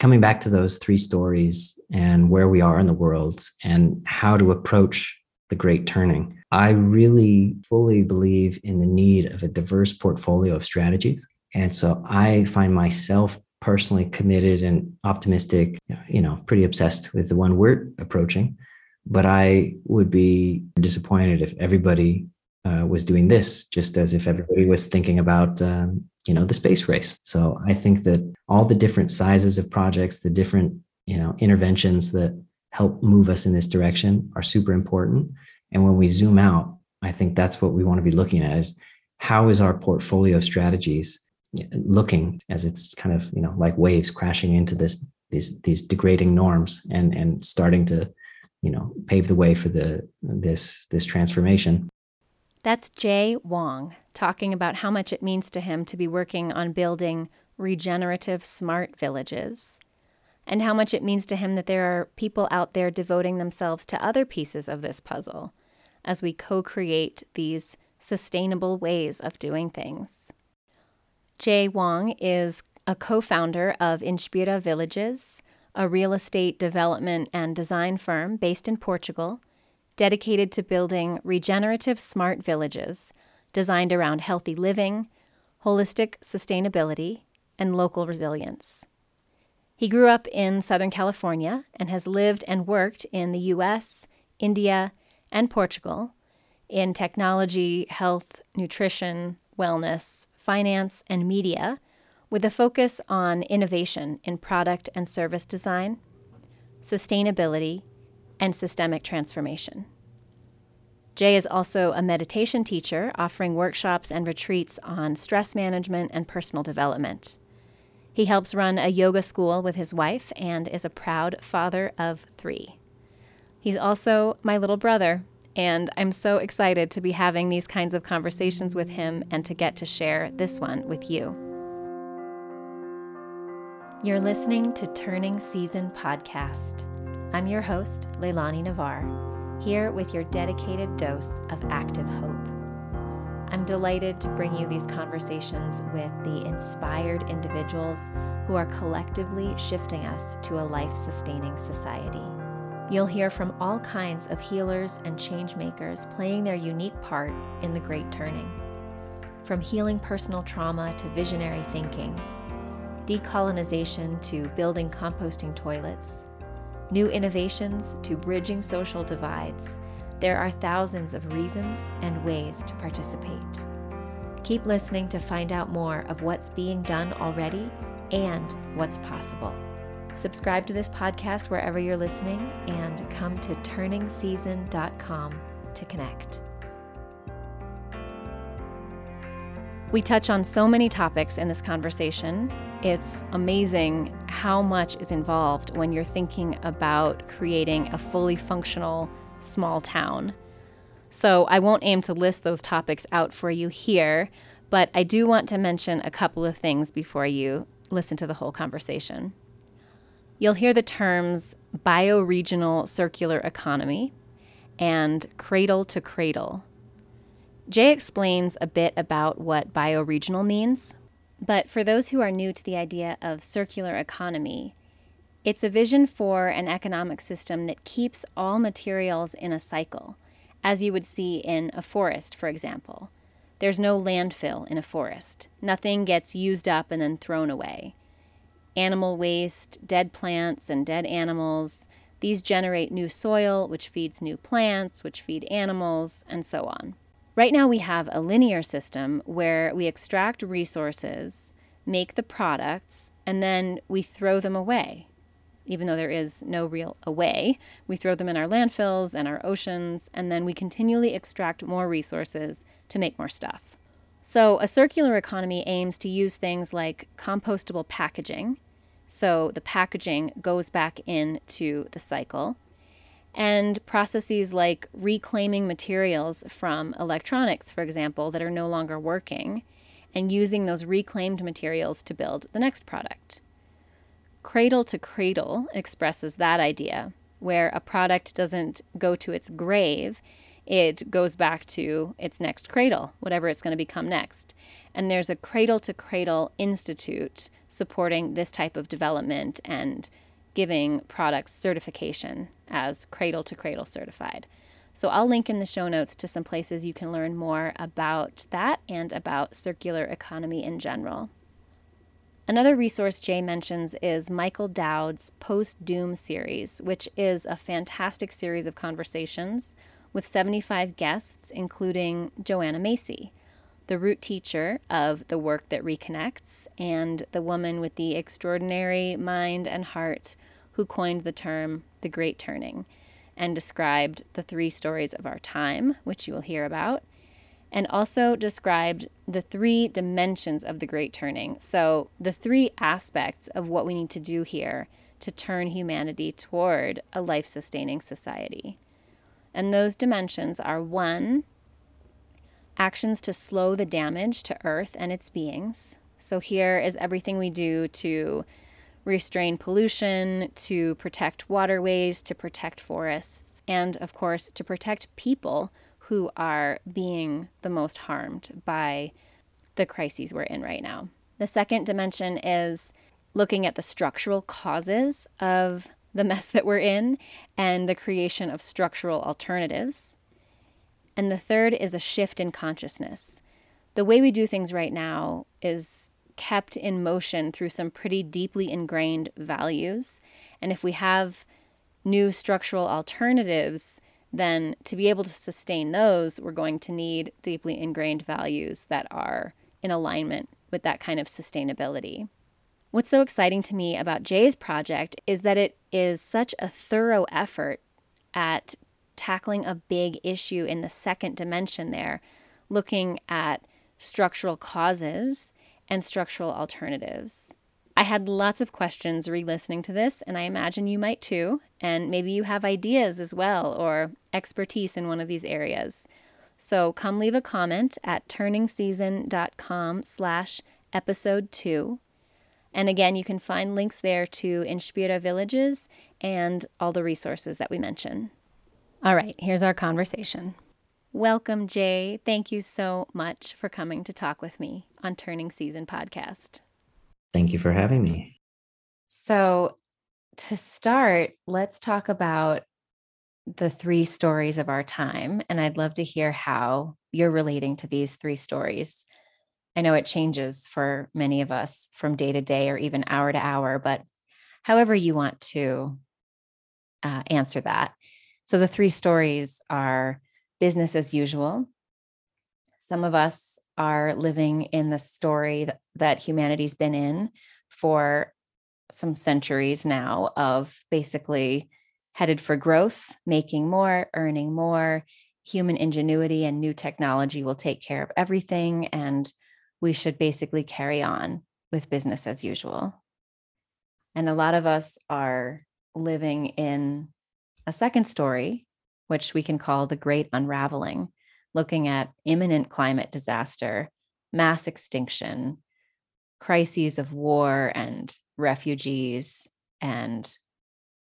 coming back to those three stories and where we are in the world and how to approach the great turning, I really fully believe in the need of a diverse portfolio of strategies. And so I find myself personally committed and optimistic, you know, pretty obsessed with the one we're approaching. But I would be disappointed if everybody uh, was doing this, just as if everybody was thinking about, um, you know, the space race. So I think that all the different sizes of projects, the different, you know, interventions that help move us in this direction are super important. And when we zoom out, I think that's what we want to be looking at is how is our portfolio strategies looking as it's kind of you know like waves crashing into this these these degrading norms and and starting to you know pave the way for the this this transformation that's jay wong talking about how much it means to him to be working on building regenerative smart villages and how much it means to him that there are people out there devoting themselves to other pieces of this puzzle as we co-create these sustainable ways of doing things. Jay Wong is a co founder of Inspira Villages, a real estate development and design firm based in Portugal, dedicated to building regenerative smart villages designed around healthy living, holistic sustainability, and local resilience. He grew up in Southern California and has lived and worked in the US, India, and Portugal in technology, health, nutrition, wellness, finance, and media, with a focus on innovation in product and service design, sustainability, and systemic transformation. Jay is also a meditation teacher offering workshops and retreats on stress management and personal development. He helps run a yoga school with his wife and is a proud father of three. He's also my little brother, and I'm so excited to be having these kinds of conversations with him and to get to share this one with you. You're listening to Turning Season Podcast. I'm your host, Leilani Navar, here with your dedicated dose of active hope. I'm delighted to bring you these conversations with the inspired individuals who are collectively shifting us to a life sustaining society. You'll hear from all kinds of healers and change makers playing their unique part in the Great Turning. From healing personal trauma to visionary thinking, decolonization to building composting toilets, new innovations to bridging social divides, there are thousands of reasons and ways to participate. Keep listening to find out more of what's being done already and what's possible. Subscribe to this podcast wherever you're listening and come to turningseason.com to connect. We touch on so many topics in this conversation. It's amazing how much is involved when you're thinking about creating a fully functional small town. So, I won't aim to list those topics out for you here, but I do want to mention a couple of things before you listen to the whole conversation you'll hear the terms bioregional circular economy and cradle to cradle. Jay explains a bit about what bioregional means, but for those who are new to the idea of circular economy, it's a vision for an economic system that keeps all materials in a cycle, as you would see in a forest, for example. There's no landfill in a forest. Nothing gets used up and then thrown away animal waste, dead plants, and dead animals. These generate new soil, which feeds new plants, which feed animals, and so on. Right now, we have a linear system where we extract resources, make the products, and then we throw them away. Even though there is no real away, we throw them in our landfills and our oceans, and then we continually extract more resources to make more stuff. So, a circular economy aims to use things like compostable packaging. So, the packaging goes back into the cycle. And processes like reclaiming materials from electronics, for example, that are no longer working, and using those reclaimed materials to build the next product. Cradle to cradle expresses that idea, where a product doesn't go to its grave, it goes back to its next cradle, whatever it's going to become next. And there's a cradle to cradle institute supporting this type of development and giving products certification as cradle to cradle certified. So I'll link in the show notes to some places you can learn more about that and about circular economy in general. Another resource Jay mentions is Michael Dowd's Post Doom series, which is a fantastic series of conversations with 75 guests, including Joanna Macy, the root teacher of the work that reconnects, and the woman with the extraordinary mind and heart who coined the term the Great Turning and described the three stories of our time, which you will hear about, and also described the three dimensions of the Great Turning. So, the three aspects of what we need to do here to turn humanity toward a life sustaining society. And those dimensions are one, actions to slow the damage to Earth and its beings. So, here is everything we do to restrain pollution, to protect waterways, to protect forests, and of course, to protect people who are being the most harmed by the crises we're in right now. The second dimension is looking at the structural causes of the mess that we're in and the creation of structural alternatives. And the third is a shift in consciousness. The way we do things right now is kept in motion through some pretty deeply ingrained values. And if we have new structural alternatives, then to be able to sustain those, we're going to need deeply ingrained values that are in alignment with that kind of sustainability. What's so exciting to me about Jay's project is that it is such a thorough effort at tackling a big issue in the second dimension there, looking at structural causes and structural alternatives. I had lots of questions re listening to this, and I imagine you might too. And maybe you have ideas as well or expertise in one of these areas. So come leave a comment at turningseason.com slash episode two. And again, you can find links there to Inspira Villages and all the resources that we mention. All right, here's our conversation. Welcome, Jay. Thank you so much for coming to talk with me on Turning Season podcast. Thank you for having me. So, to start, let's talk about the three stories of our time. And I'd love to hear how you're relating to these three stories. I know it changes for many of us from day to day or even hour to hour, but however you want to uh, answer that. So the three stories are business as usual. Some of us are living in the story that, that humanity's been in for some centuries now of basically headed for growth, making more, earning more. Human ingenuity and new technology will take care of everything. And we should basically carry on with business as usual. And a lot of us are living in a second story, which we can call the great unraveling, looking at imminent climate disaster, mass extinction, crises of war and refugees, and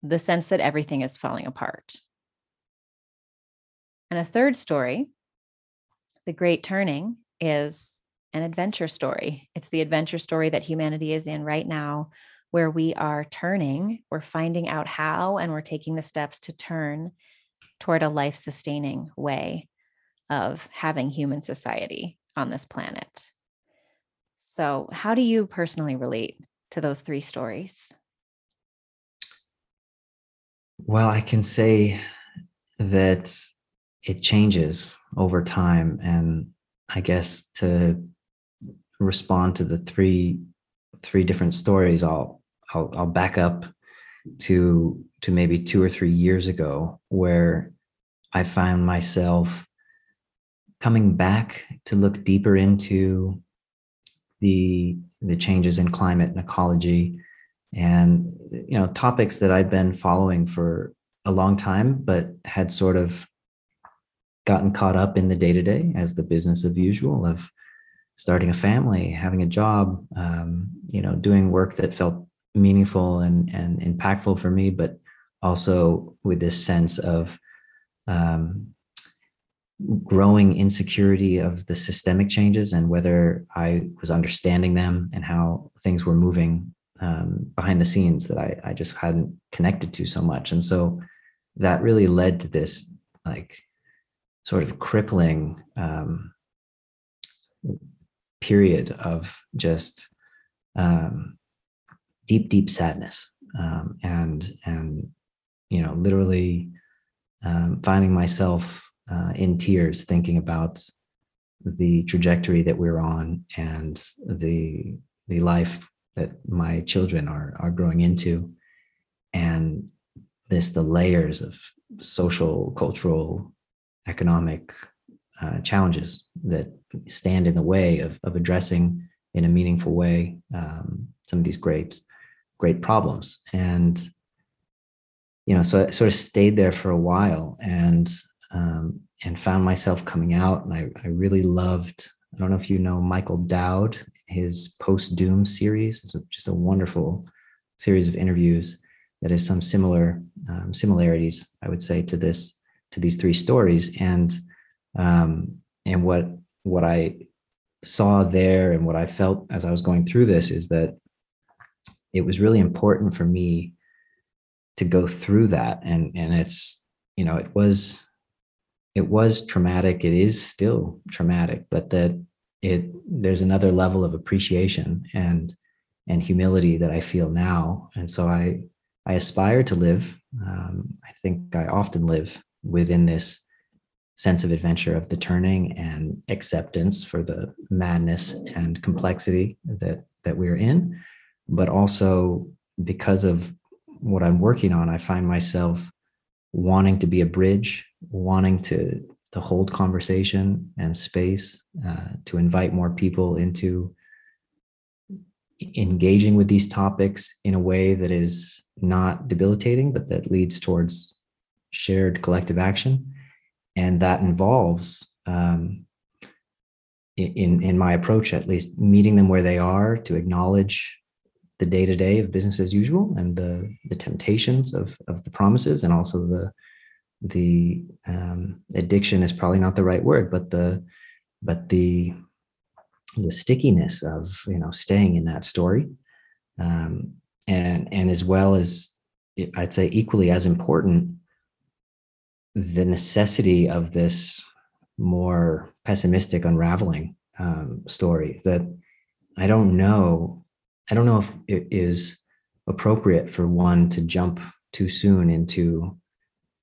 the sense that everything is falling apart. And a third story, The Great Turning, is an adventure story. It's the adventure story that humanity is in right now, where we are turning, we're finding out how, and we're taking the steps to turn toward a life sustaining way of having human society on this planet. So, how do you personally relate to those three stories? Well, I can say that it changes over time. And I guess to respond to the three three different stories, I'll I'll, I'll back up to to maybe two or three years ago where I found myself coming back to look deeper into the the changes in climate and ecology and you know topics that I'd been following for a long time but had sort of gotten caught up in the day to day as the business of usual of starting a family having a job um, you know doing work that felt meaningful and and impactful for me but also with this sense of um, growing insecurity of the systemic changes and whether I was understanding them and how things were moving um, behind the scenes that I, I just hadn't connected to so much. And so that really led to this like sort of crippling um, period of just um, deep, deep sadness um, and and you know literally um, finding myself uh, in tears thinking about the trajectory that we're on and the the life that my children are are growing into and this the layers of social cultural economic uh, challenges that stand in the way of, of addressing in a meaningful way um, some of these great great problems. And you know so i sort of stayed there for a while and um, and found myself coming out. And I, I really loved i don't know if you know michael dowd his post doom series is just a wonderful series of interviews that has some similar um, similarities i would say to this to these three stories. And um, and what what i saw there and what i felt as i was going through this is that it was really important for me to go through that. And and it's you know it was it was traumatic. It is still traumatic but that it there's another level of appreciation and and humility that i feel now. And so i i aspire to live um, i think i often live within this sense of adventure of the turning and acceptance for the madness and complexity that that we're in but also because of what I'm working on, I find myself wanting to be a bridge, wanting to to hold conversation and space, uh, to invite more people into engaging with these topics in a way that is not debilitating, but that leads towards shared collective action, and that involves. Um, in in my approach, at least, meeting them where they are to acknowledge the day to day of business as usual and the the temptations of of the promises and also the the um, addiction is probably not the right word, but the but the the stickiness of you know staying in that story, um, and and as well as I'd say equally as important, the necessity of this more pessimistic unraveling um, story that I don't know I don't know if it is appropriate for one to jump too soon into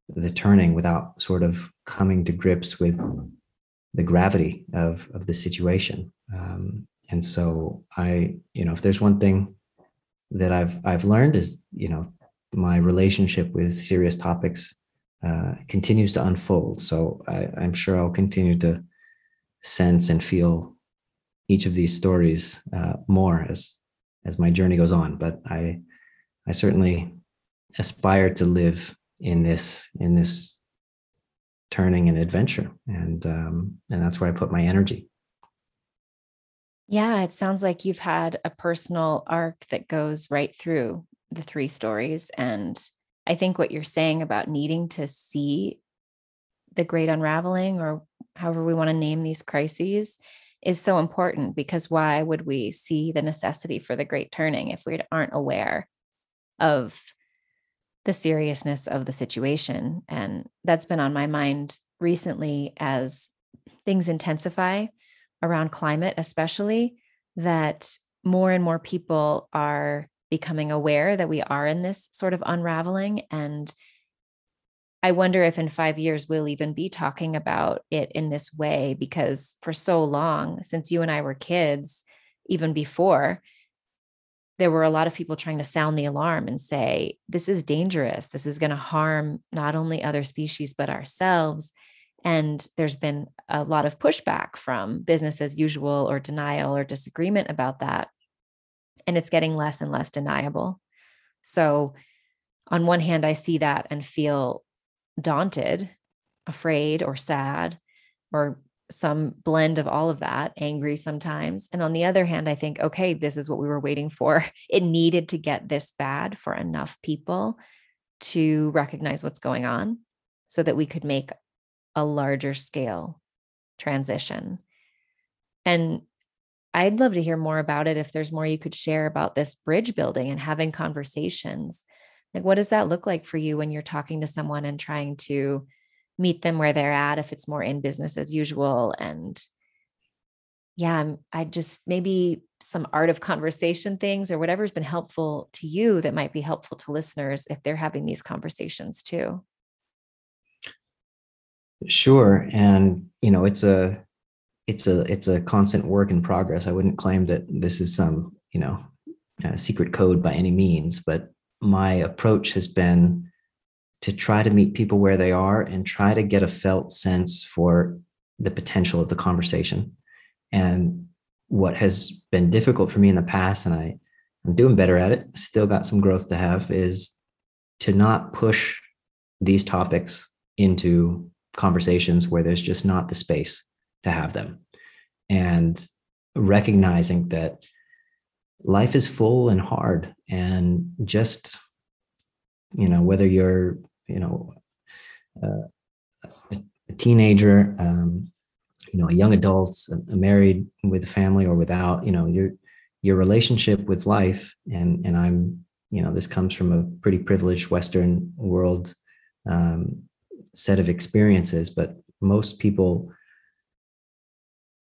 the turning without sort of coming to grips with the gravity of of the situation. Um, and so I, you know, if there's one thing that I've I've learned is, you know, my relationship with serious topics uh, continues to unfold. So I, I'm sure I'll continue to sense and feel each of these stories uh, more as as my journey goes on. But I I certainly aspire to live in this in this turning and adventure, and um, and that's where I put my energy. Yeah, it sounds like you've had a personal arc that goes right through the three stories. And I think what you're saying about needing to see the great unraveling, or however we want to name these crises, is so important because why would we see the necessity for the great turning if we aren't aware of the seriousness of the situation? And that's been on my mind recently as things intensify around climate, especially that more and more people are becoming aware that we are in this sort of unraveling and I wonder if in five years we'll even be talking about it in this way because for so long, since you and I were kids, even before, there were a lot of people trying to sound the alarm and say, this is dangerous. This is going to harm not only other species, but ourselves. And there's been a lot of pushback from business as usual or denial or disagreement about that. And it's getting less and less deniable. So, on one hand, I see that and feel daunted, afraid, or sad, or some blend of all of that, angry sometimes. And on the other hand, I think, okay, this is what we were waiting for. It needed to get this bad for enough people to recognize what's going on so that we could make a larger scale transition. And I'd love to hear more about it if there's more you could share about this bridge building and having conversations. Like, what does that look like for you when you're talking to someone and trying to meet them where they're at if it's more in business as usual? And yeah, I just maybe some art of conversation things or whatever's been helpful to you that might be helpful to listeners if they're having these conversations too. Sure. And, you know, it's a, it's a it's a constant work in progress. I wouldn't claim that this is some you know uh, secret code by any means, but my approach has been to try to meet people where they are and try to get a felt sense for the potential of the conversation. And what has been difficult for me in the past, and I I'm doing better at it. Still got some growth to have is to not push these topics into conversations where there's just not the space to have them and recognizing that life is full and hard and just you know whether you're you know uh, a, teenager um, you know a young adult a married with a family or without you know your your relationship with life and and i'm you know this comes from a pretty privileged western world um, set of experiences but most people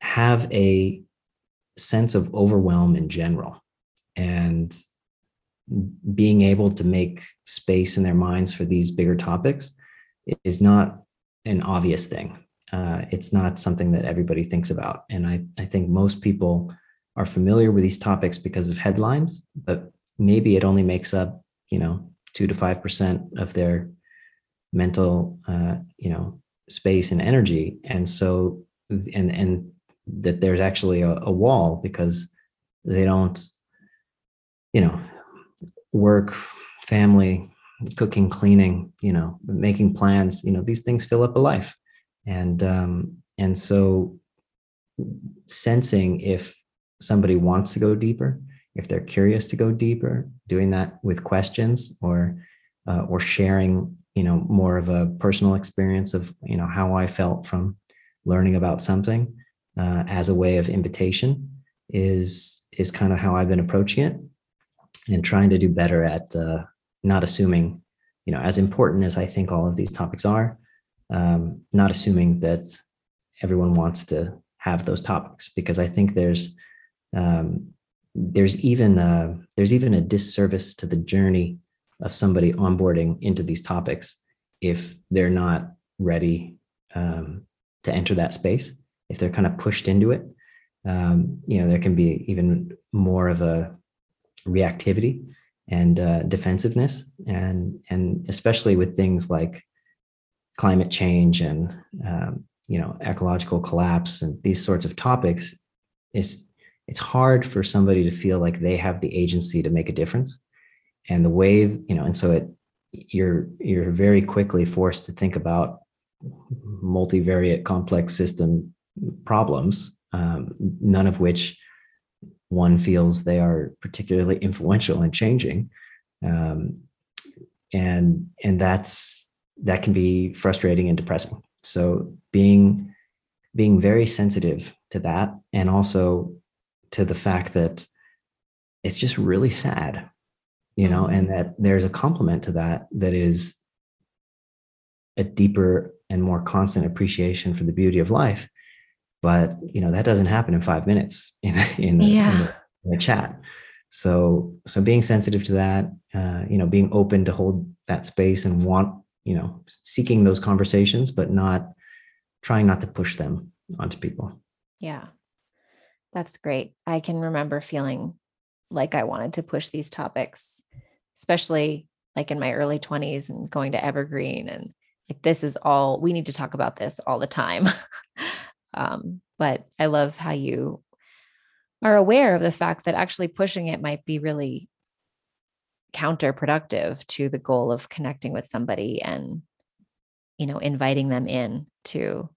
have a sense of overwhelm in general and being able to make space in their minds for these bigger topics is not an obvious thing. Uh, it's not something that everybody thinks about. And I, I think most people are familiar with these topics because of headlines, but maybe it only makes up, you know, two to 5% of their mental, uh, you know, space and energy. And so, and, and that there's actually a, a wall because they don't, you know, work, family, cooking, cleaning, you know, making plans, you know, these things fill up a life. And um, and so sensing if somebody wants to go deeper, if they're curious to go deeper, doing that with questions or uh, or sharing, you know, more of a personal experience of, you know, how I felt from learning about something uh, as a way of invitation is is kind of how I've been approaching it, and trying to do better at uh, not assuming, you know, as important as I think all of these topics are, um, not assuming that everyone wants to have those topics because I think there's um, there's even a, there's even a disservice to the journey of somebody onboarding into these topics if they're not ready um, to enter that space if they're kind of pushed into it, um, you know, there can be even more of a reactivity and uh, defensiveness, and and especially with things like climate change and um, you know ecological collapse and these sorts of topics, it's it's hard for somebody to feel like they have the agency to make a difference, and the way you know, and so it you're you're very quickly forced to think about multivariate complex system problems, um, none of which one feels they are particularly influential in changing. Um, and and that's that can be frustrating and depressing. So being being very sensitive to that and also to the fact that it's just really sad you know and that there's a complement to that that is a deeper and more constant appreciation for the beauty of life but you know that doesn't happen in five minutes in in, the, yeah. in, the, in the chat. So so being sensitive to that uh, you know being open to hold that space and want you know seeking those conversations but not trying not to push them onto people. Yeah. That's great. I can remember feeling like i wanted to push these topics especially like in my early 20s and going to evergreen and like this is all we need to talk about this all the time Um, but I love how you are aware of the fact that actually pushing it might be really counterproductive to the goal of connecting with somebody and you know inviting them in to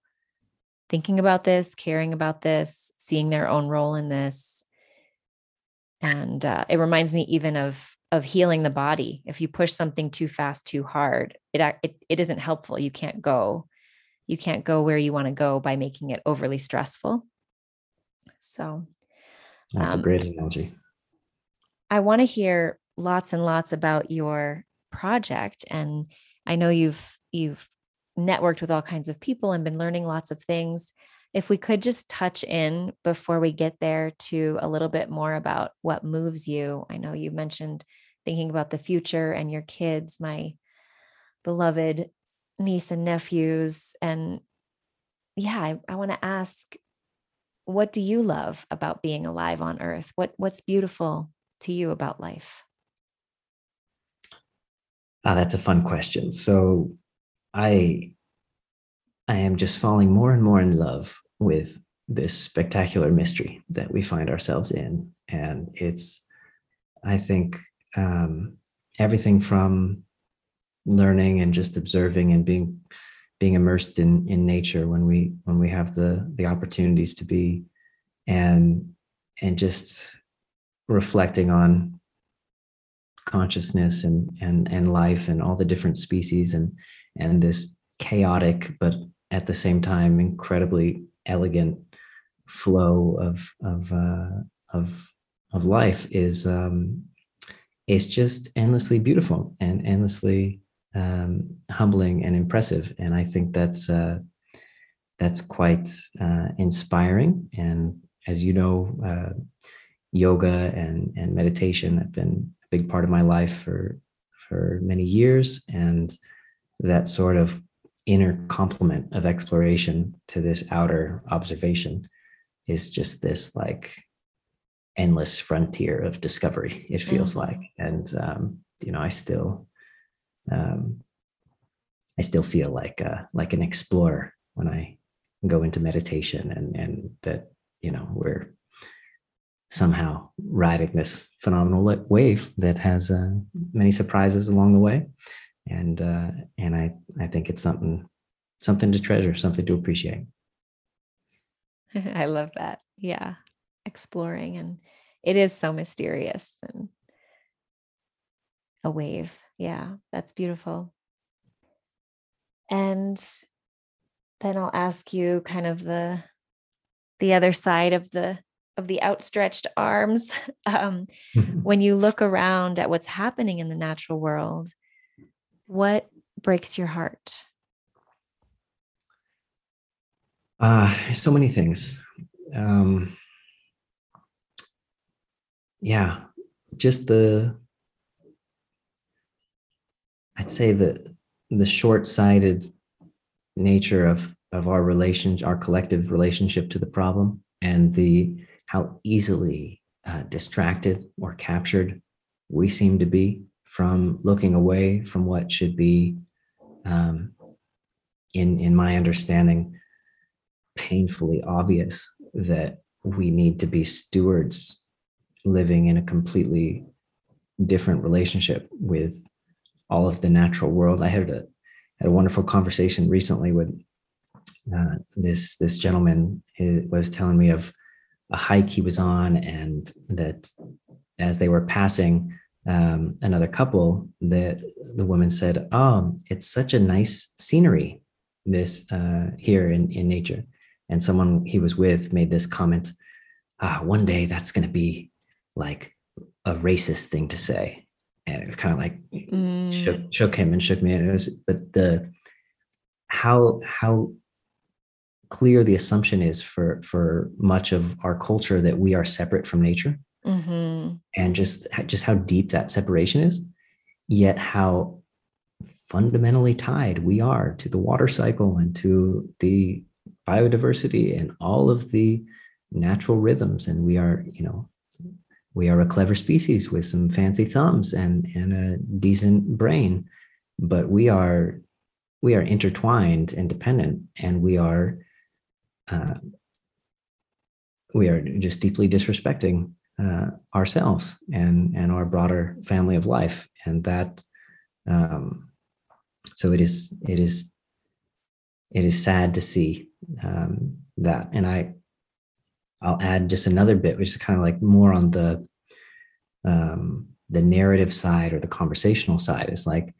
thinking about this caring about this seeing their own role in this. And uh, it reminds me even of of healing the body. If you push something too fast too hard it, it it isn't helpful. You can't go you can't go where you want to go by making it overly stressful. So that's um, a great analogy. I want to hear lots and lots about your project and I know you've you've networked with all kinds of people and been learning lots of things. If we could just touch in before we get there to a little bit more about what moves you. I know you mentioned thinking about the future and your kids, my beloved niece and nephews. And yeah, I, I want to ask what do you love about being alive on earth? What what's beautiful to you about life? Ah, that's a fun question. So I I am just falling more and more in love with this spectacular mystery that we find ourselves in. And it's, I think, um, everything from learning and just observing and being being immersed in in nature when we when we have the the opportunities to be and and just reflecting on consciousness and and and life and all the different species and and this chaotic but at the same time incredibly elegant flow of of uh, of of life is um, is just endlessly beautiful and endlessly um, humbling and impressive. And I think that's uh, that's quite uh, inspiring. And as you know, uh, yoga and and meditation have been a big part of my life for for many years, and that sort of inner complement of exploration to this outer observation is just this like endless frontier of discovery it feels mm-hmm. like and um, you know i still um, I still feel like uh, like an explorer when I go into meditation, and and that you know we're somehow riding this phenomenal wave that has uh, many surprises along the way, and uh, and I I think it's something something to treasure, something to appreciate. I love that. Yeah, exploring and it is so mysterious and a wave yeah, that's beautiful. And then I'll ask you kind of the the other side of the of the outstretched arms. Um, when you look around at what's happening in the natural world what breaks your heart? Uh so many things. Um yeah just the I'd say that the short-sighted nature of of our relation, our collective relationship to the problem, and the how easily uh, distracted or captured we seem to be from looking away from what should be, um, in in my understanding, painfully obvious that we need to be stewards living in a completely different relationship with all of the natural world. I had a had a wonderful conversation recently with uh, this this gentleman was telling me of a hike he was on, and that as they were passing um, another couple, that the woman said, "Oh, it's such a nice scenery this uh, here in in nature." And someone he was with made this comment, ah, "One day that's going to be like a racist thing to say." And it kind of like mm. shook, shook him and shook me. And it was, but the how how clear the assumption is for for much of our culture that we are separate from nature, mm-hmm. and just just how deep that separation is, yet how fundamentally tied we are to the water cycle and to the biodiversity and all of the natural rhythms and we are you know we are a clever species with some fancy thumbs and and a decent brain but we are we are intertwined and dependent and we are uh, we are just deeply disrespecting uh, ourselves and and our broader family of life. And that um, so it is it is it is sad to see um, that. And i I'll add just another bit, which is kind of like more on the um, the narrative side or the conversational side. Is like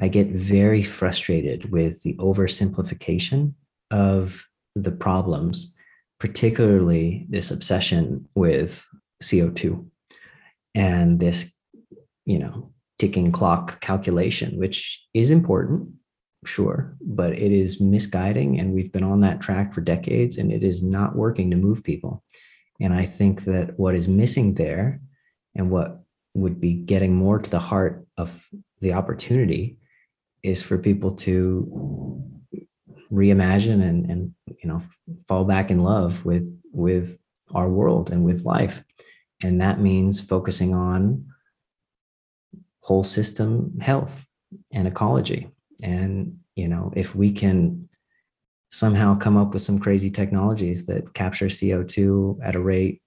I get very frustrated with the oversimplification of the problems, particularly this obsession with CO2 and this, you know, ticking clock calculation, which is important, sure, but it is misguiding. And we've been on that track for decades and it is not working to move people. And I think that what is missing there and what would be getting more to the heart of the opportunity is for people to reimagine and, and you know fall back in love with with our world and with life and that means focusing on whole system health and ecology and you know if we can somehow come up with some crazy technologies that capture co2 at a rate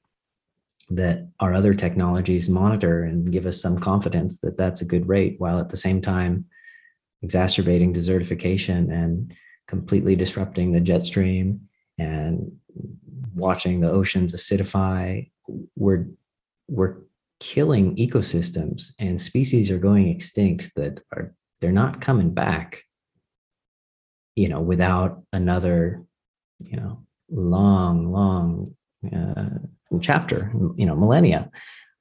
that our other technologies monitor and give us some confidence that that's a good rate while at the same time exacerbating desertification and completely disrupting the jet stream and watching the oceans acidify we're we're killing ecosystems and species are going extinct that are they're not coming back you know without another you know long long uh, chapter, you know, millennia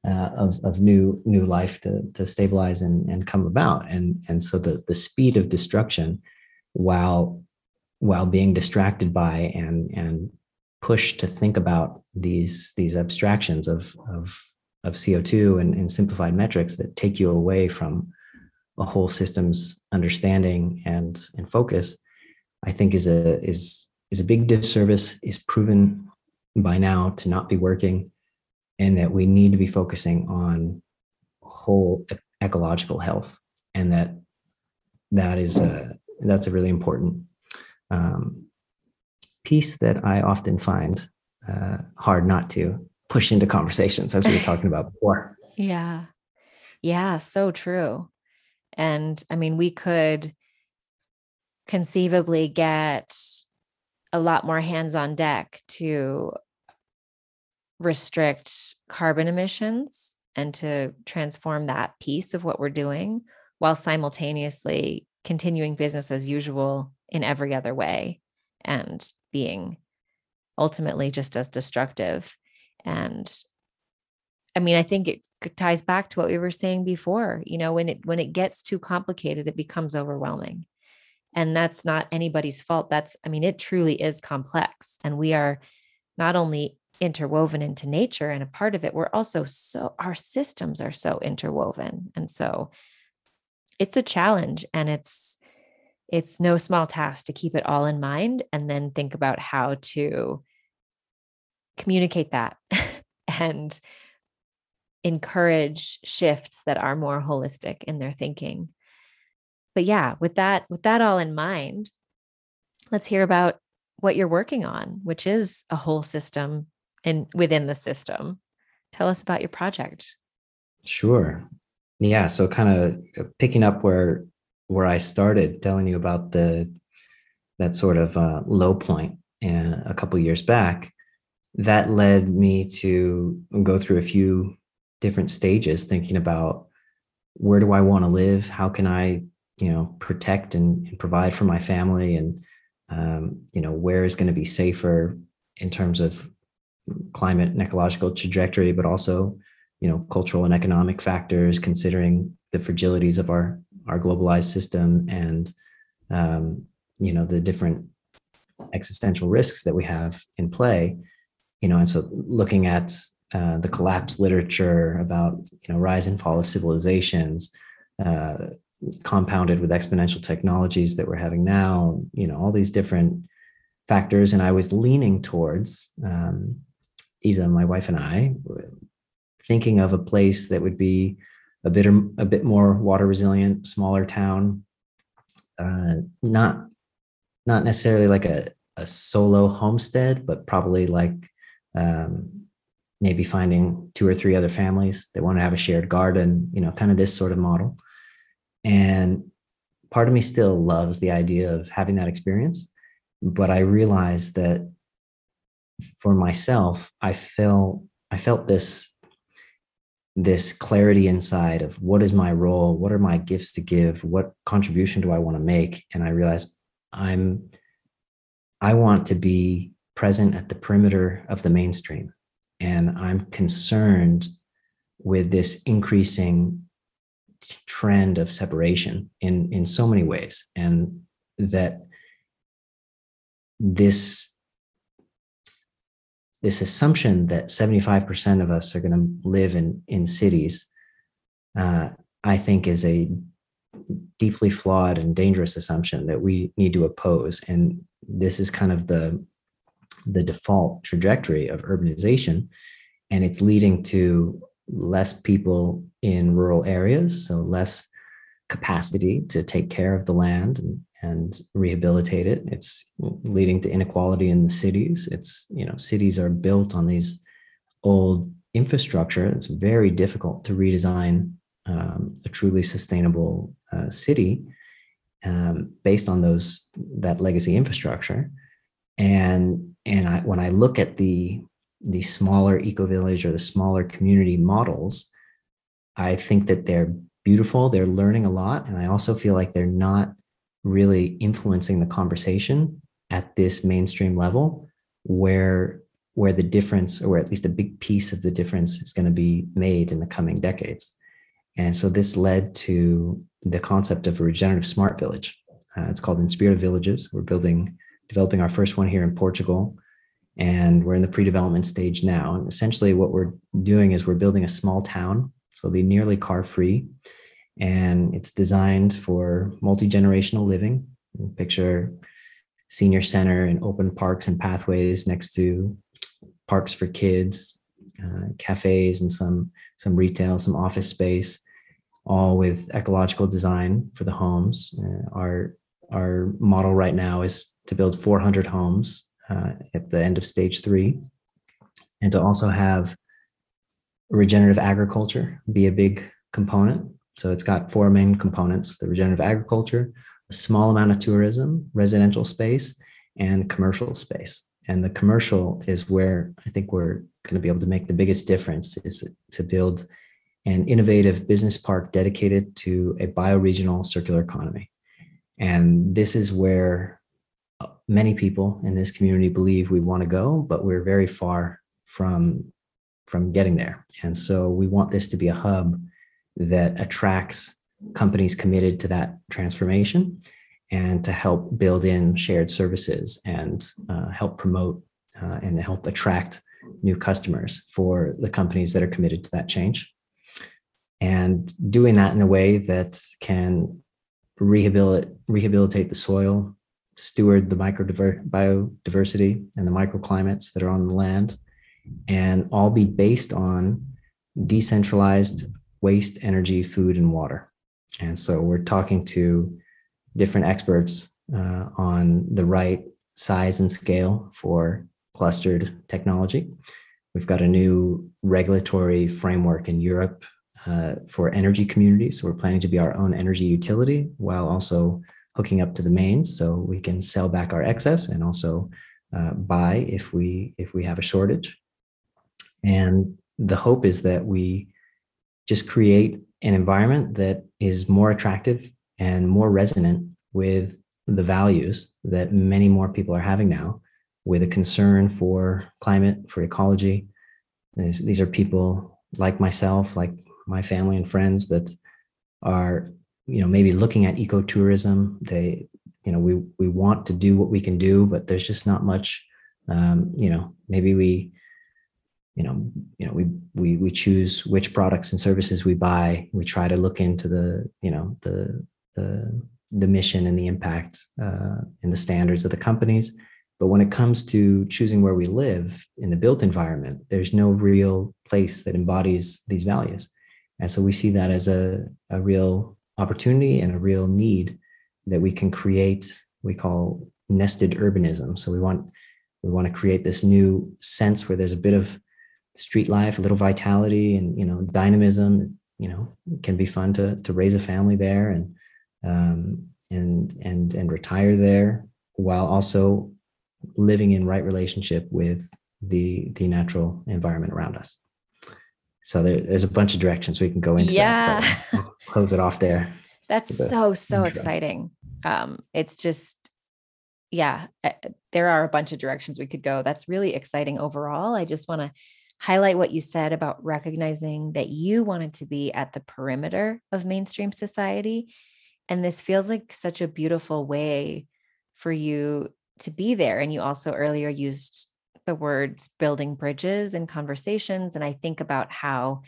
uh, of, of new new life to, to stabilize and, and come about. And, and so the, the speed of destruction, while while being distracted by and and pushed to think about these these abstractions of of of CO2 and, and simplified metrics that take you away from a whole system's understanding and and focus, I think is a is is a big disservice, is proven by now to not be working and that we need to be focusing on whole ecological health and that that is a that's a really important um, piece that i often find uh, hard not to push into conversations as we were talking about before. Yeah. Yeah so true and i mean we could conceivably get a lot more hands on deck to restrict carbon emissions and to transform that piece of what we're doing while simultaneously continuing business as usual in every other way and being ultimately just as destructive. And i mean i think it ties back to what we were saying before you know when it when it gets too complicated it becomes overwhelming. And that's not anybody's fault. That's i mean it truly is complex. And we are not only interwoven into nature and a part of it we're also so our systems are so interwoven. And so it's a challenge and it's it's no small task to keep it all in mind and then think about how to communicate that. And encourage shifts that are more holistic in their thinking but yeah with that with that all in mind let's hear about what you're working on which is a whole system and within the system. Tell us about your project. Sure. Yeah. So kind of uh, picking up where where I started, telling you about the that sort of uh, low point uh, a couple years back, that led me to go through a few different stages, thinking about where do I want to live, how can I, you know, protect and, and provide for my family, and um, you know, where is going to be safer in terms of climate and ecological trajectory, but also, you know, cultural and economic factors, considering the fragilities of our our globalized system and um, you know the different existential risks that we have in play. You know, and so looking at uh, the collapse literature about you know rise and fall of civilizations, uh, compounded with exponential technologies that we're having now. You know, all these different factors, and I was leaning towards um, Isa, my wife, and I, thinking of a place that would be a bit a bit more water resilient, smaller town, uh, not not necessarily like a, a solo homestead, but probably like um, maybe finding two or three other families that want to have a shared garden, you know, kind of this sort of model. And part of me still loves the idea of having that experience, but I realized that for myself, I felt I felt this this clarity inside of what is my role, what are my gifts to give, what contribution do I want to make, and I realized I'm I want to be present at the perimeter of the mainstream. And I'm concerned with this increasing trend of separation in, in so many ways. And that this this assumption that 75% of us are going to live in in cities uh, i think is a deeply flawed and dangerous assumption that we need to oppose and this is kind of the the default trajectory of urbanization and it's leading to less people in rural areas so less capacity to take care of the land and, and rehabilitate it. It's leading to inequality in the cities. It's you know cities are built on these old infrastructure. It's very difficult to redesign um, a truly sustainable uh, city um, based on those that legacy infrastructure. And and I, when I look at the the smaller eco village or the smaller community models, I think that they're beautiful. They're learning a lot, and I also feel like they're not really influencing the conversation at this mainstream level, where where the difference, or at least a big piece of the difference, is going to be made in the coming decades. And so this led to the concept of a regenerative smart village. Uh, it's called Inspira Villages. We're building, developing our first one here in Portugal, and we're in the pre-development stage now. And essentially, what we're doing is we're building a small town, so it'll be nearly car-free, and it's designed for multi-generational living. Picture senior center and open parks and pathways next to parks for kids, uh, cafes, and some some retail, some office space all with ecological design for the homes. Uh, our our model right now is to build 400 homes uh, at the end of stage three, and to also have regenerative agriculture be a big component. So it's got four main components: the regenerative agriculture, a small amount of tourism, residential space, and commercial space. And the commercial is where I think we're going to be able to make the biggest difference is to build an innovative business park dedicated to a bioregional circular economy. And this is where uh, many people in this community believe we want to go, but we're very far from, from getting there. And so we want this to be a hub that attracts companies committed to that transformation and to help build in shared services and uh, help promote uh, and help attract new customers for the companies that are committed to that change and doing that in a way that can rehabilitate rehabilitate the soil, steward the micro biodiversity and the microclimates that are on the land, and all be based on decentralized waste, energy, food, and water. And so we're talking to different experts uh, on the right size and scale for clustered technology. We've got a new regulatory framework in Europe uh, for energy communities. So we're planning to be our own energy utility while also hooking up to the mains so we can sell back our excess and also uh, buy if we if we have a shortage. And the hope is that we just create an environment that is more attractive and more resonant with the values that many more people are having now with a concern for climate, for ecology. These, these are people like myself, like my family and friends that are you know maybe looking at ecotourism. They you know we we want to do what we can do but there's just not much um, you know maybe we you know you know we we we choose which products and services we buy. We try to look into the you know the the the mission and the impact uh, and the standards of the companies. But when it comes to choosing where we live in the built environment there's no real place that embodies these values and so we see that as a, a real opportunity and a real need that we can create, we call nested urbanism. So we want we want to create this new sense where there's a bit of street life, a little vitality and you know dynamism. You know, can be fun to to raise a family there and um, and and and retire there while also living in right relationship with the the natural environment around us. So there, there's a bunch of directions we can go into. Yeah. That, close it off there. That's so, so intro. exciting. Um, it's just, yeah, eh, there are a bunch of directions we could go. That's really exciting overall. I just want to highlight what you said about recognizing that you wanted to be at the perimeter of mainstream society. And this feels like such a beautiful way for you to be there. And you also earlier used the words building bridges and conversations. And I think about how,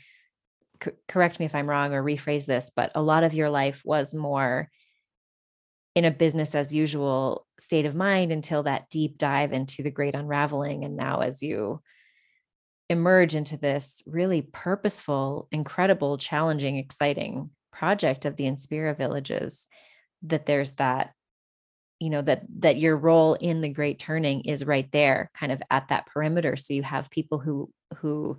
correct me if I'm wrong or rephrase this, but a lot of your life was more in a business as usual state of mind until that deep dive into the great unraveling. And now, as you emerge into this really purposeful, incredible, challenging, exciting project of the Inspira villages, that there's that you know that that your role in the great turning is right there kind of at that perimeter so you have people who who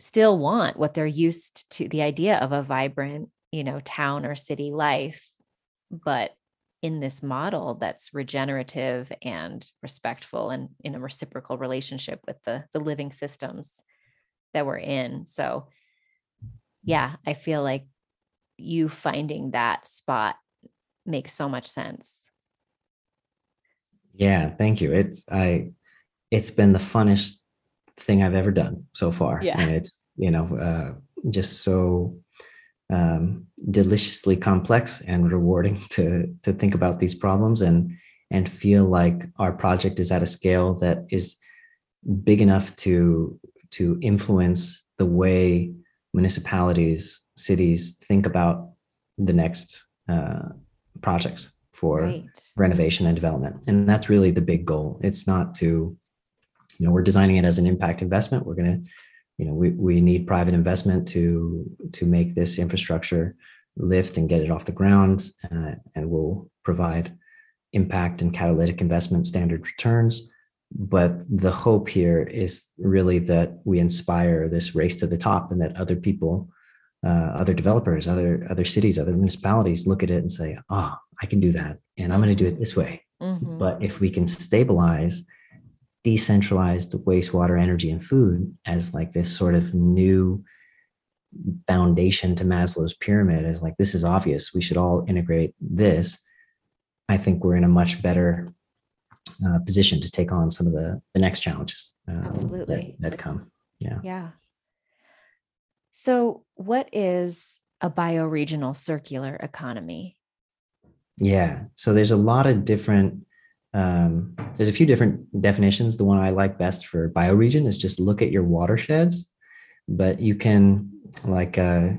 still want what they're used to the idea of a vibrant you know town or city life but in this model that's regenerative and respectful and in a reciprocal relationship with the the living systems that we're in so yeah i feel like you finding that spot makes so much sense. Yeah, thank you. It's I it's been the funnest thing I've ever done so far. Yeah. And it's, you know, uh, just so um, deliciously complex and rewarding to to think about these problems and and feel like our project is at a scale that is big enough to to influence the way municipalities, cities think about the next uh, projects for right. renovation and development. And that's really the big goal. It's not to, you know, we're designing it as an impact investment. We're going to, you know, we, we need private investment to to make this infrastructure lift and get it off the ground, uh, and we'll provide impact and catalytic investment standard returns. But the hope here is really that we inspire this race to the top, and that other people uh, other developers, other other cities, other municipalities look at it and say, "Oh, I can do that, and I'm going to do it this way." Mm-hmm. But if we can stabilize decentralized wastewater, energy, and food as like this sort of new foundation to Maslow's pyramid, as like this is obvious, we should all integrate this. I think we're in a much better uh, position to take on some of the the next challenges uh, Absolutely. That, that come. Yeah. Yeah. So, what is a bioregional circular economy? Yeah. So, there's a lot of different, um, there's a few different definitions. The one I like best for bioregion is just look at your watersheds. But you can, like, uh,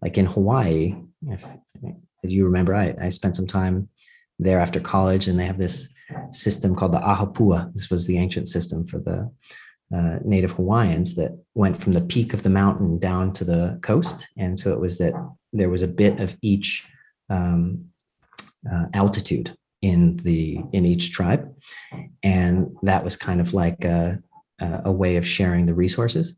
like in Hawaii, if, if you remember, I, I spent some time there after college, and they have this system called the Ahupua'a. This was the ancient system for the uh, native Hawaiians that went from the peak of the mountain down to the coast. And so it was that there was a bit of each um, uh, altitude in the in each tribe, and that was kind of like a, a way of sharing the resources.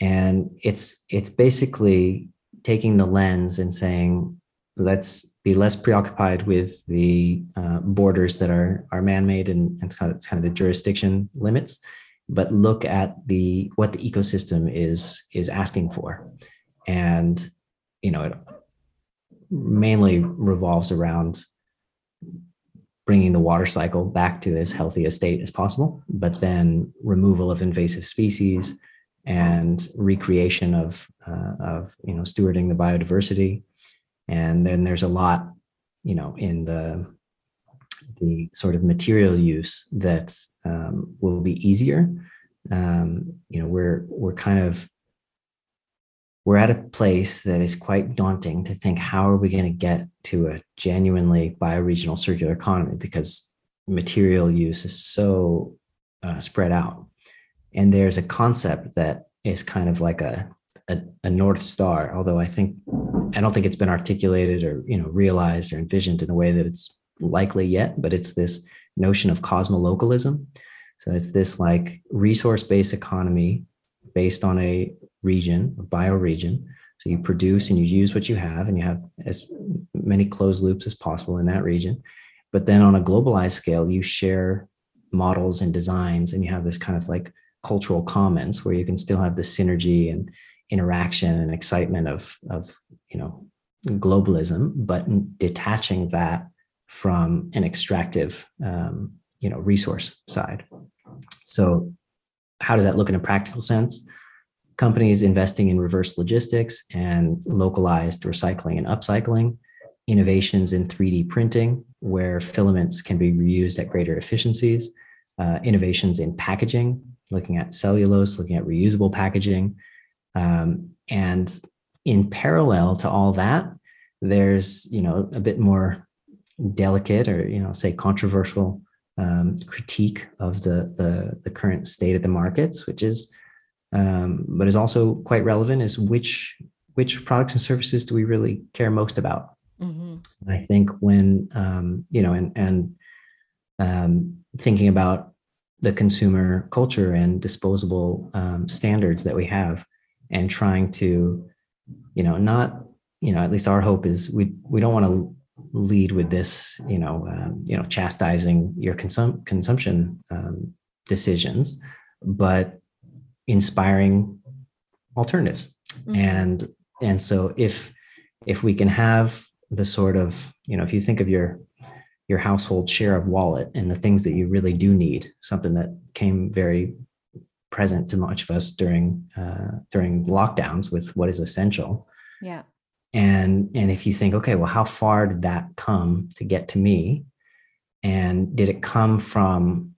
And it's it's basically taking the lens and saying, let's be less preoccupied with the uh, borders that are are man-made and, and kind of, it's kind of the jurisdiction limits but look at the what the ecosystem is is asking for. And you know it mainly revolves around bringing the water cycle back to as healthy a state as possible but then removal of invasive species and recreation of uh, of you know stewarding the biodiversity. And then there's a lot you know in the the sort of material use that um, will be easier. Um, you know, we're we're kind of we're at a place that is quite daunting to think how are we going to get to a genuinely bioregional circular economy because material use is so uh, spread out and there's a concept that is kind of like a, a, a north star although i think i don't think it's been articulated or you know realized or envisioned in a way that it's likely yet but it's this notion of cosmolocalism so it's this like resource based economy based on a region, a bioregion. So you produce and you use what you have, and you have as many closed loops as possible in that region. But then on a globalized scale, you share models and designs, and you have this kind of like cultural commons where you can still have the synergy and interaction and excitement of of you know globalism, but detaching that from an extractive um, you know resource side. So how does that look in a practical sense? Companies investing in reverse logistics and localized recycling and upcycling innovations in 3d printing where filaments can be reused at greater efficiencies uh, innovations in packaging looking at cellulose looking at reusable packaging um, and in parallel to all that there's you know a bit more delicate or you know say controversial um, critique of the, the, the current state of the markets, which is um, but is also quite relevant is which which products and services do we really care most about? Mm-hmm. I think when um, you know and and um, thinking about the consumer culture and disposable um, standards that we have, and trying to you know not you know at least our hope is we we don't want to lead with this, you know, um, you know, chastising your consum- consumption um, decisions, but inspiring alternatives. Mm-hmm. And and so if if we can have the sort of, you know, if you think of your your household share of wallet and the things that you really do need, something that came very present to much of us during uh, during lockdowns with what is essential. Yeah and and if you think okay well how far did that come to get to me? And did it come from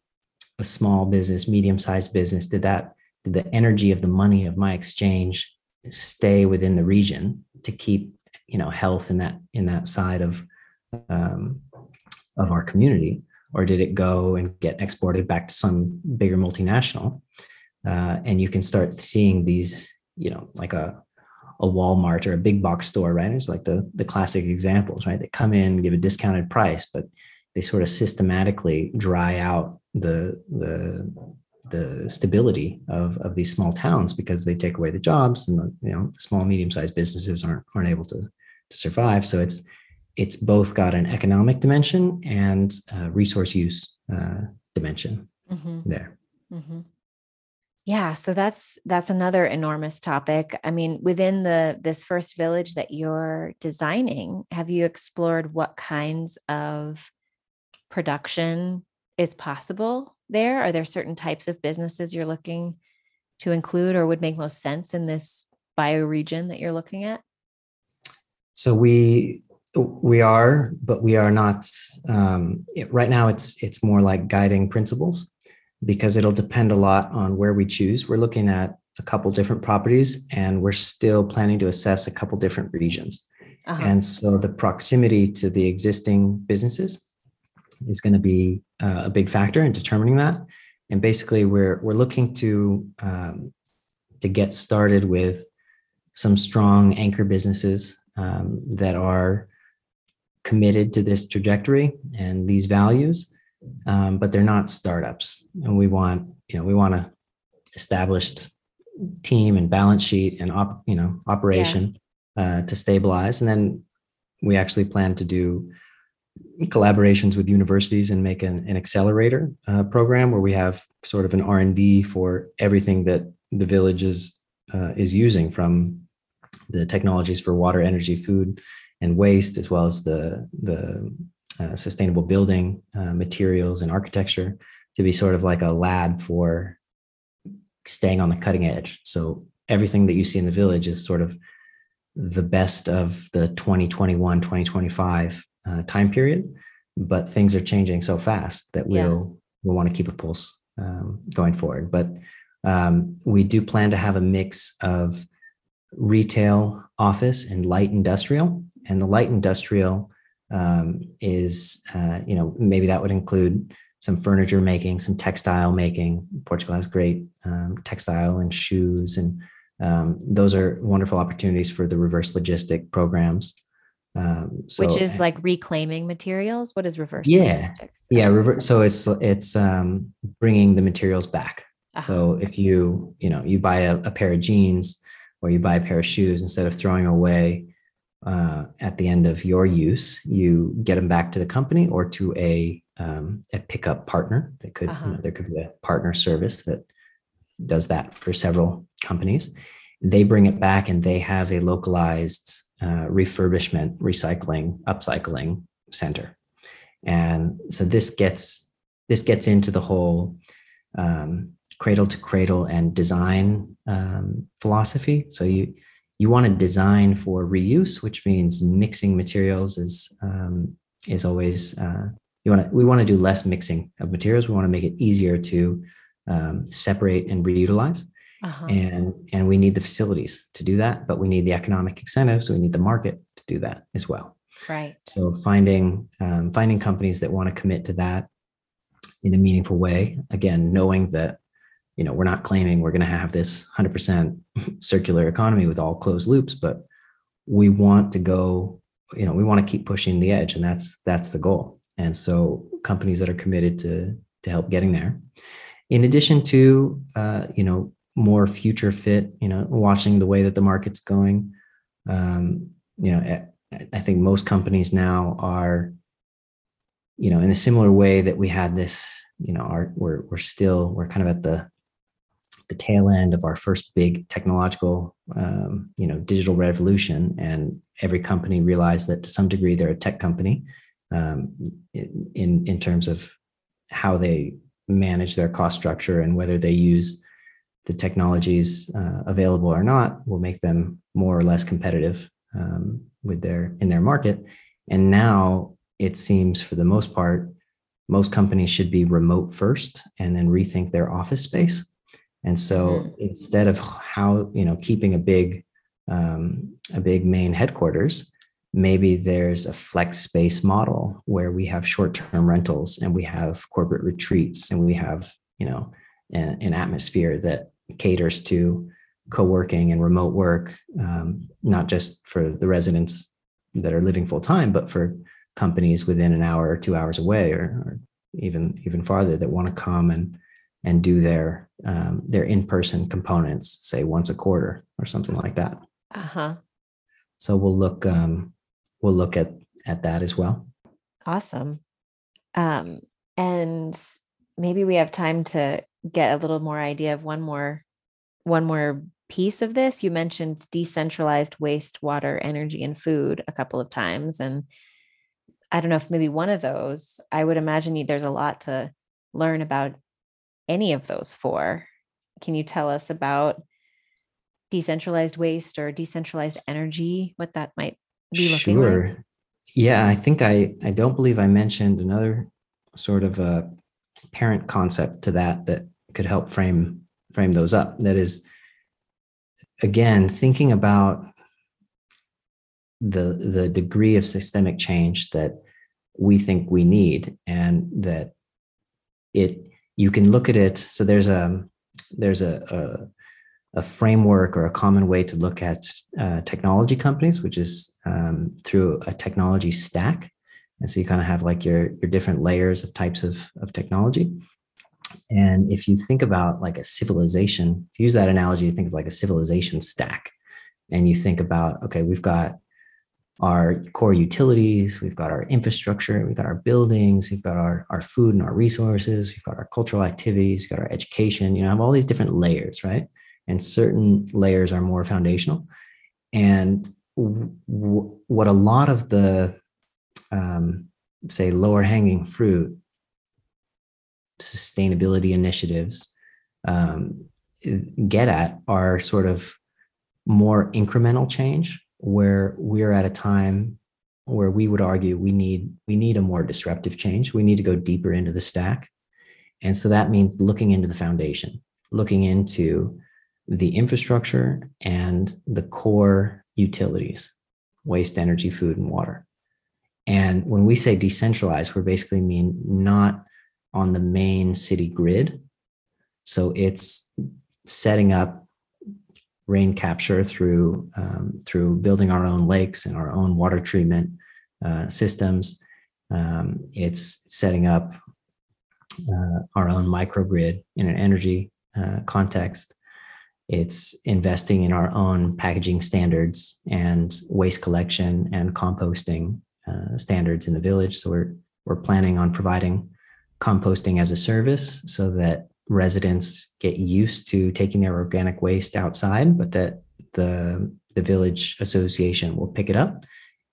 a small business medium sized business? Did that did the energy of the money of my exchange stay within the region to keep you know health in that in that side of um, of our community? Or did it go and get exported back to some bigger multinational? Uh, and you can start seeing these you know like a a Walmart or a big box store, right? It's like the the classic examples, right? They come in, give a discounted price, but they sort of systematically dry out the the the stability of of these small towns because they take away the jobs and the you know the small medium sized businesses aren't aren't able to to survive. So it's it's both got an economic dimension and resource use uh, dimension mm-hmm. there. Mm-hmm. Yeah, so that's that's another enormous topic. I mean, within the this first village that you're designing, have you explored what kinds of production is possible there? Are there certain types of businesses you're looking to include or would make most sense in this bioregion that you're looking at? So we we are, but we are not. Um, right now, it's it's more like guiding principles because it'll depend a lot on where we choose. We're looking at a couple different properties and we're still planning to assess a couple different regions. Uh-huh. And so the proximity to the existing businesses is going to be uh, a big factor in determining that. And basically, we're we're looking to um, to get started with some strong anchor businesses um, that are committed to this trajectory and these values um, but they're not startups. And we want, you know, we want a established team and balance sheet and op, you know, operation yeah. uh, to stabilize. And then we actually plan to do collaborations with universities and make an, an accelerator uh, program where we have sort of an R&D for everything that the village is, uh, is using from the technologies for water, energy, food, and waste, as well as the, the uh, sustainable building uh, materials and architecture to be sort of like a lab for staying on the cutting edge. So everything that you see in the village is sort of the best of the 2021 2025 uh, time period but things are changing so fast that we'll yeah. we'll want to keep a pulse um, going forward but um, we do plan to have a mix of retail office and light industrial and the light industrial um, is uh, you know maybe that would include some furniture making, some textile making. Portugal has great um, textile and shoes, and um, those are wonderful opportunities for the reverse logistic programs. Um, so, Which is like reclaiming materials. What is reverse? Yeah, logistics? yeah. Reverse. So it's it's um, bringing the materials back. Uh-huh. So if you you know you buy a, a pair of jeans or you buy a pair of shoes instead of throwing away uh, at the end of your use, you get them back to the company or to a um, a pickup partner. That could uh-huh. you know, there could be a partner service that does that for several companies. They bring it back and they have a localized uh, refurbishment, recycling, upcycling center. And so this gets this gets into the whole um, cradle to cradle and design um, philosophy. So you you want to design for reuse, which means mixing materials is um, is always uh, you want to we want to do less mixing of materials. We want to make it easier to um, separate and reutilize. Uh-huh. And and we need the facilities to do that, but we need the economic incentives. So we need the market to do that as well. Right. So finding um, finding companies that want to commit to that in a meaningful way. Again, knowing that you know we're not claiming we're going to have this 100% circular economy with all closed loops, but we want to go. You know, we want to keep pushing the edge, and that's that's the goal. And so companies that are committed to to help getting there. In addition to uh, you know more future fit, you know, watching the way that the market's going. Um, you know, I, I think most companies now are, you know, in a similar way that we had this, you know, our we're we're still we're kind of at the the tail end of our first big technological, um, you know, digital revolution, and every company realized that to some degree they're a tech company um, in in terms of how they manage their cost structure and whether they use the technologies uh, available or not will make them more or less competitive um, with their in their market. And now it seems, for the most part, most companies should be remote first and then rethink their office space. And so mm-hmm. instead of how you know keeping a big um, a big main headquarters, maybe there's a flex space model where we have short-term rentals and we have corporate retreats and we have you know an, an atmosphere that caters to co-working and remote work, um, not just for the residents that are living full time, but for companies within an hour or two hours away, or, or even even farther that want to come and and do their um, their in person components, say once a quarter or something like that. Uh huh. So we'll look um, we'll look at at that as well. Awesome. Um, and maybe we have time to get a little more idea of one more one more piece of this you mentioned decentralized waste water energy and food a couple of times and i don't know if maybe one of those i would imagine there's a lot to learn about any of those four can you tell us about decentralized waste or decentralized energy what that might be looking sure. like yeah i think i i don't believe i mentioned another sort of a parent concept to that that could help frame frame those up. That is, again, thinking about the the degree of systemic change that we think we need, and that it you can look at it. So there's a there's a, a, a framework or a common way to look at uh, technology companies, which is um, through a technology stack. And so you kind of have like your your different layers of types of of technology. And if you think about like a civilization, if you use that analogy, you think of like a civilization stack. And you think about, okay, we've got our core utilities, we've got our infrastructure, we've got our buildings, we've got our, our food and our resources, we've got our cultural activities, we've got our education, you know, have all these different layers, right? And certain layers are more foundational. And w- what a lot of the, um, say, lower hanging fruit sustainability initiatives um, get at are sort of more incremental change where we're at a time where we would argue we need we need a more disruptive change. We need to go deeper into the stack. And so that means looking into the foundation looking into the infrastructure and the core utilities waste energy food and water. And when we say decentralized we're basically mean not on the main city grid. So it's setting up rain capture through um, through building our own lakes and our own water treatment uh, systems. Um, it's setting up uh, our own microgrid in an energy uh, context. It's investing in our own packaging standards and waste collection and composting uh, standards in the village. So we're we're planning on providing composting as a service so that residents get used to taking their organic waste outside, but that the, the village association will pick it up.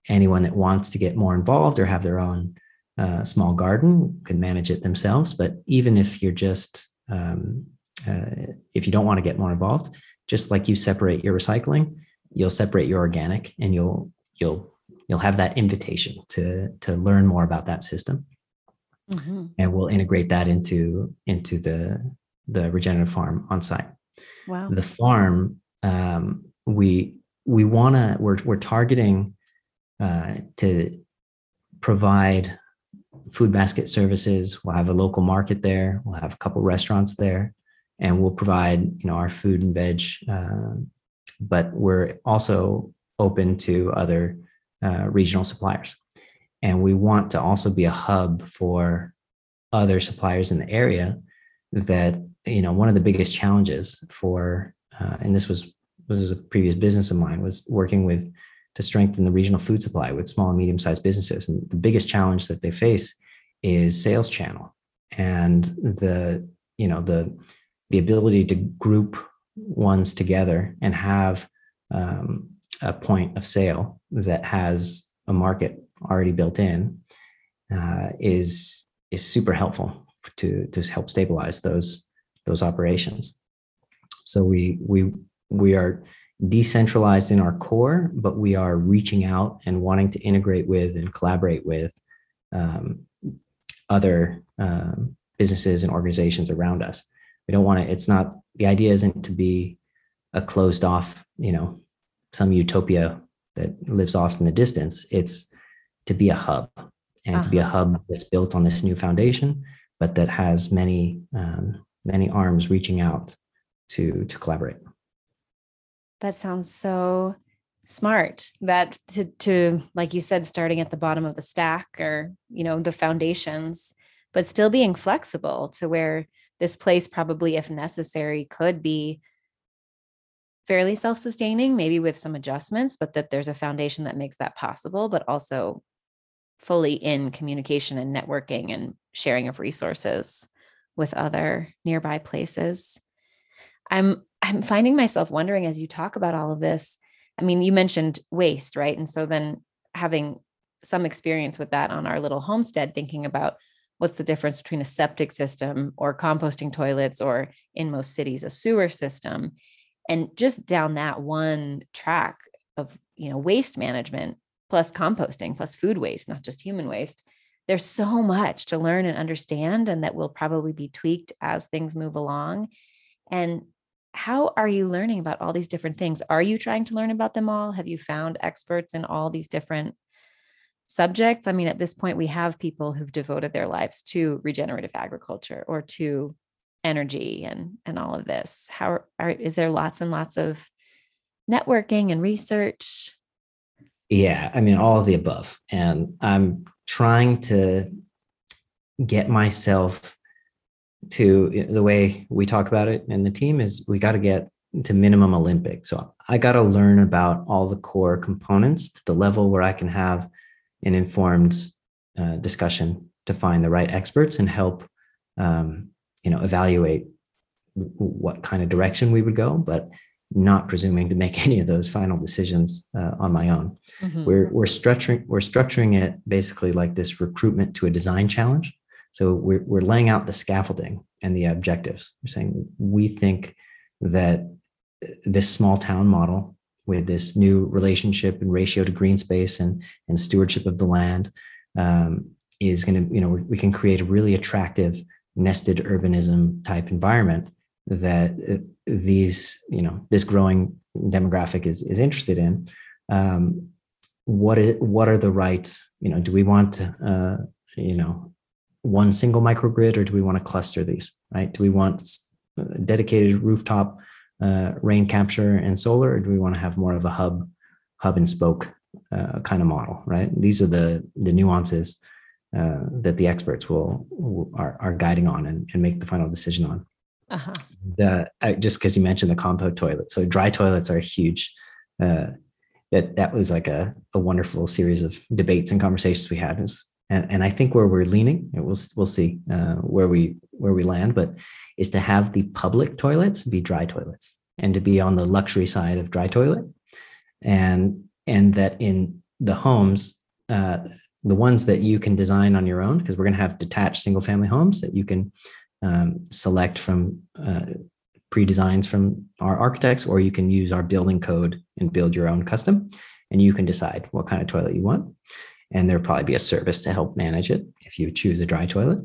Anyone that wants to get more involved or have their own uh, small garden can manage it themselves. But even if you're just um, uh, if you don't want to get more involved, just like you separate your recycling, you'll separate your organic, and you'll you'll you'll have that invitation to to learn more about that system, mm-hmm. and we'll integrate that into into the the regenerative farm on site. Wow. The farm um, we we want to we're we're targeting uh, to provide food basket services. We'll have a local market there. We'll have a couple restaurants there, and we'll provide you know our food and veg. Uh, but we're also open to other uh, regional suppliers, and we want to also be a hub for other suppliers in the area. That you know one of the biggest challenges for, uh, and this was was a previous business of mine was working with to strengthen the regional food supply with small and medium sized businesses. And the biggest challenge that they face is sales channel and the, you know, the, the ability to group ones together and have um, a point of sale that has a market already built in uh, is is super helpful to to help stabilize those those operations. So we we we are decentralized in our core, but we are reaching out and wanting to integrate with and collaborate with um, other um, businesses and organizations around us. We don't want to, it's not, the idea isn't to be a closed off, you know, some utopia that lives off in the distance. It's to be a hub and uh-huh. to be a uh-huh. hub that's built on this new foundation, but that has many, um, many arms reaching out to, to collaborate. That sounds so smart that to to like you said starting at the bottom of the stack or you know the foundations but still being flexible to where this place probably if necessary could be fairly self-sustaining maybe with some adjustments but that there's a foundation that makes that possible but also fully in communication and networking and sharing of resources with other nearby places i'm I'm finding myself wondering as you talk about all of this. I mean, you mentioned waste, right? And so then having some experience with that on our little homestead, thinking about what's the difference between a septic system or composting toilets or in most cities a sewer system and just down that one track of you know waste management plus composting plus food waste not just human waste there's so much to learn and understand and that will probably be tweaked as things move along and how are you learning about all these different things? Are you trying to learn about them all? Have you found experts in all these different subjects? I mean, at this point, we have people who've devoted their lives to regenerative agriculture or to energy and and all of this. How are, is there lots and lots of networking and research? Yeah, I mean, all of the above. And I'm trying to get myself to the way we talk about it and the team is we got to get to minimum Olympic. So I got to learn about all the core components to the level where I can have an informed uh, discussion to find the right experts and help, um, you know, evaluate what kind of direction we would go, but not presuming to make any of those final decisions uh, on my own. Mm-hmm. We're we're structuring we're structuring it basically like this recruitment to a design challenge. So we're, we're laying out the scaffolding and the objectives. We're saying we think that this small town model with this new relationship and ratio to green space and, and stewardship of the land um, is going to, you know, we can create a really attractive nested urbanism type environment that uh, these, you know, this growing demographic is, is interested in. Um, what is, what are the right, you know, do we want, uh, you know, one single microgrid or do we want to cluster these, right? Do we want dedicated rooftop uh, rain capture and solar, or do we want to have more of a hub, hub and spoke uh, kind of model, right? These are the the nuances uh, that the experts will, will, are, are guiding on and, and make the final decision on. Uh-huh. The, just because you mentioned the compo toilet, so dry toilets are huge. Uh, that that was like a, a wonderful series of debates and conversations we had. Was and, and I think where we're leaning, we'll we'll see uh, where we where we land, but is to have the public toilets be dry toilets and to be on the luxury side of dry toilet, and and that in the homes, uh, the ones that you can design on your own, because we're going to have detached single family homes that you can um, select from uh, pre-designs from our architects, or you can use our building code and build your own custom, and you can decide what kind of toilet you want. And there'll probably be a service to help manage it if you choose a dry toilet.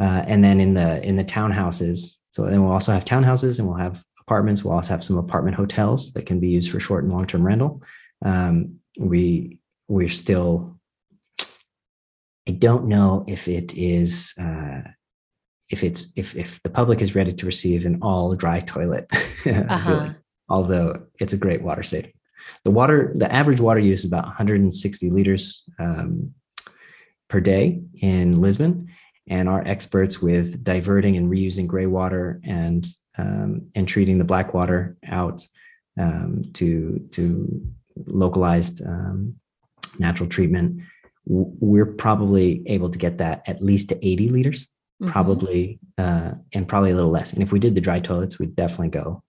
Uh, and then in the in the townhouses, so then we'll also have townhouses and we'll have apartments. We'll also have some apartment hotels that can be used for short and long term rental. Um, we we're still. I don't know if it is uh, if it's if if the public is ready to receive an all dry toilet, uh-huh. although it's a great water saving. The water, the average water use is about 160 liters um, per day in Lisbon, and our experts with diverting and reusing gray water and um, and treating the black water out um, to to localized um, natural treatment, we're probably able to get that at least to 80 liters, mm-hmm. probably uh, and probably a little less. And if we did the dry toilets, we'd definitely go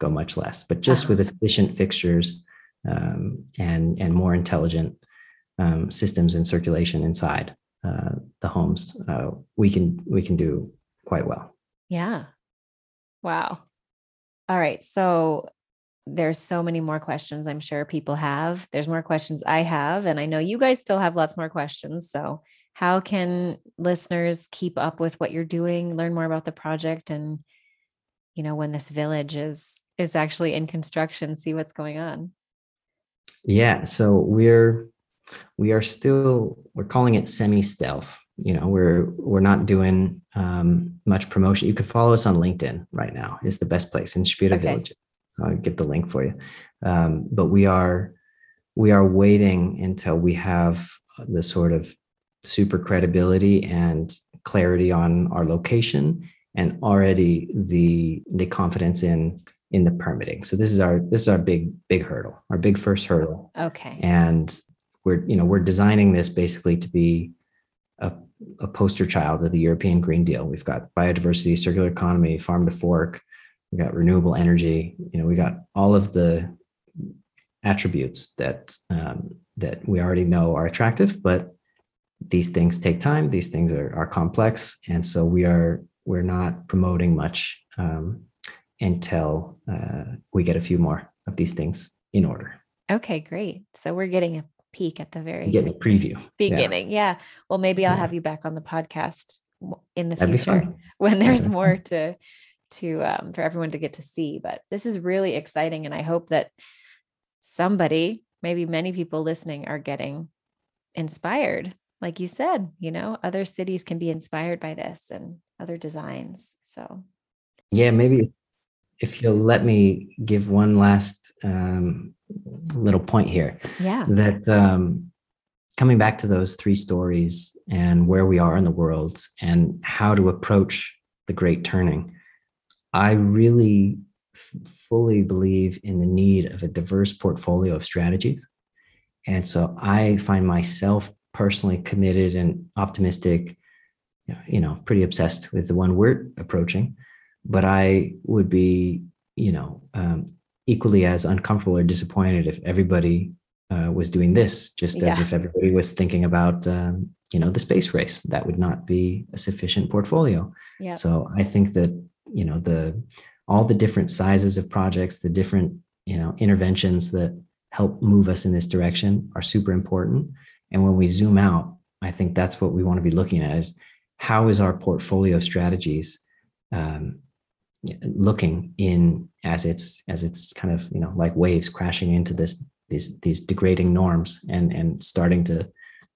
go much less. But just uh-huh. with efficient fixtures um, and and more intelligent um, systems in circulation inside uh, the homes, uh, we can we can do quite well. Yeah. Wow. All right. So there's so many more questions I'm sure people have. There's more questions I have, and I know you guys still have lots more questions. So, how can listeners keep up with what you're doing, learn more about the project, and you know when this village is is actually in construction, see what's going on? Yeah. So we're we are still we're calling it semi stealth you know we're we're not doing um, much promotion you can follow us on linkedin right now is the best place Inspira okay. village so i'll get the link for you um, but we are we are waiting until we have the sort of super credibility and clarity on our location and already the the confidence in in the permitting so this is our this is our big big hurdle our big first hurdle okay and we're you know we're designing this basically to be a, a poster child of the European Green Deal. We've got biodiversity, circular economy, farm to fork. We got renewable energy. You know, we got all of the attributes that um, that we already know are attractive, but these things take time. These things are are complex, and so we are we're not promoting much um, until uh, we get a few more of these things in order. Okay, great. So we're getting a peek at the very getting a preview beginning. Yeah. yeah. Well, maybe I'll yeah. have you back on the podcast in the That'd future when there's more to to um, for everyone to get to see. But this is really exciting, and I hope that somebody, maybe many people listening, are getting inspired. Like you said, you know, other cities can be inspired by this and other designs. So, yeah, maybe if you'll let me give one last um, little point here. Yeah. That um, coming back to those three stories and where we are in the world and how to approach the great turning, I really f- fully believe in the need of a diverse portfolio of strategies. And so I find myself personally committed and optimistic, you know, pretty obsessed with the one we're approaching. But I would be, you know, um, equally as uncomfortable or disappointed if everybody uh, was doing this, just yeah. as if everybody was thinking about, um, you know, the space race. That would not be a sufficient portfolio. Yeah. So I think that you know the all the different sizes of projects, the different you know interventions that help move us in this direction are super important. And when we zoom out, I think that's what we want to be looking at: is how is our portfolio strategies um, looking in as it's as it's kind of you know like waves crashing into this these these degrading norms and and starting to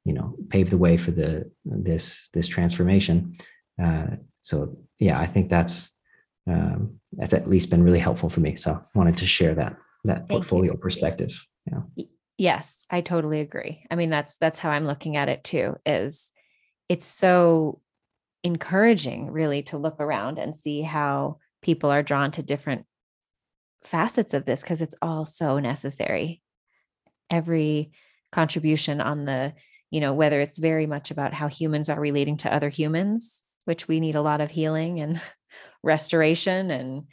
you know pave the way for the this this transformation. Uh, so yeah i think that's um, that's at least been really helpful for me. So wanted to share that that Thank portfolio you. perspective. Yeah yes i totally agree i mean that's that's how i'm looking at it too is it's so encouraging really to look around and see how people are drawn to different facets of this because it's all so necessary. Every contribution on the, you know, whether it's very much about how humans are relating to other humans, which we need a lot of healing and restoration and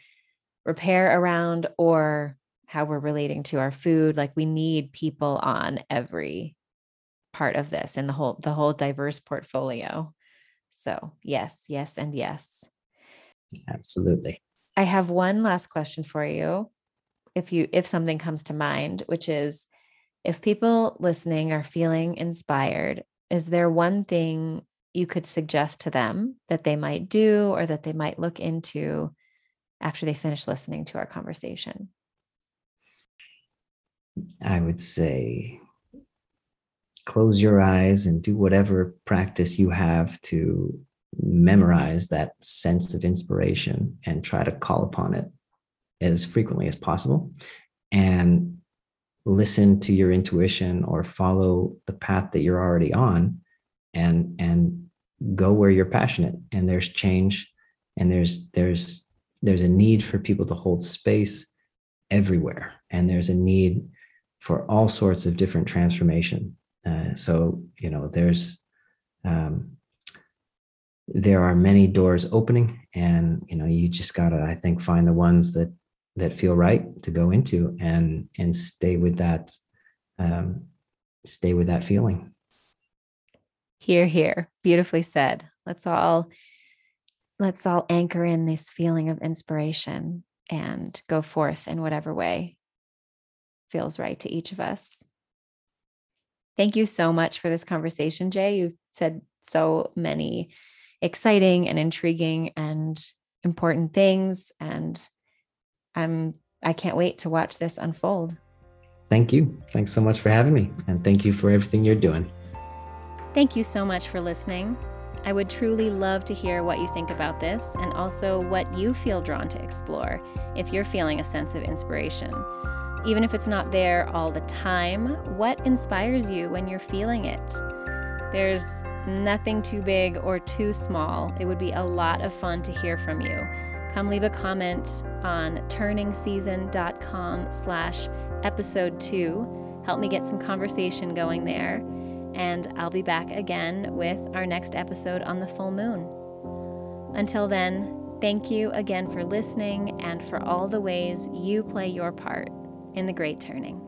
repair around, or how we're relating to our food. Like we need people on every part of this and the whole the whole diverse portfolio. So, yes, yes and yes. Absolutely. I have one last question for you. If you if something comes to mind, which is if people listening are feeling inspired, is there one thing you could suggest to them that they might do or that they might look into after they finish listening to our conversation? I would say close your eyes and do whatever practice you have to memorize that sense of inspiration and try to call upon it as frequently as possible. And listen to your intuition or follow the path that you're already on and and go where you're passionate. And there's change and there's there's there's a need for people to hold space everywhere. And there's a need for all sorts of different transformation. Uh, so you know there's um, there are many doors opening and you know you just gotta i think find the ones that that feel right to go into and and stay with that um, stay with that feeling. Here here beautifully said. Let's all let's all anchor in this feeling of inspiration and go forth in whatever way feels right to each of us thank you so much for this conversation jay you've said so many exciting and intriguing and important things and I'm I can't wait to watch this unfold. Thank you. Thanks so much for having me and thank you for everything you're doing. Thank you so much for listening. I would truly love to hear what you think about this and also what you feel drawn to explore if you're feeling a sense of inspiration. Even if it's not there all the time, what inspires you when you're feeling it? There's nothing too big or too small. It would be a lot of fun to hear from you. Come leave a comment on turningseason.com slash episode two. Help me get some conversation going there. And I'll be back again with our next episode on the full moon. Until then, thank you again for listening and for all the ways you play your part in the great turning.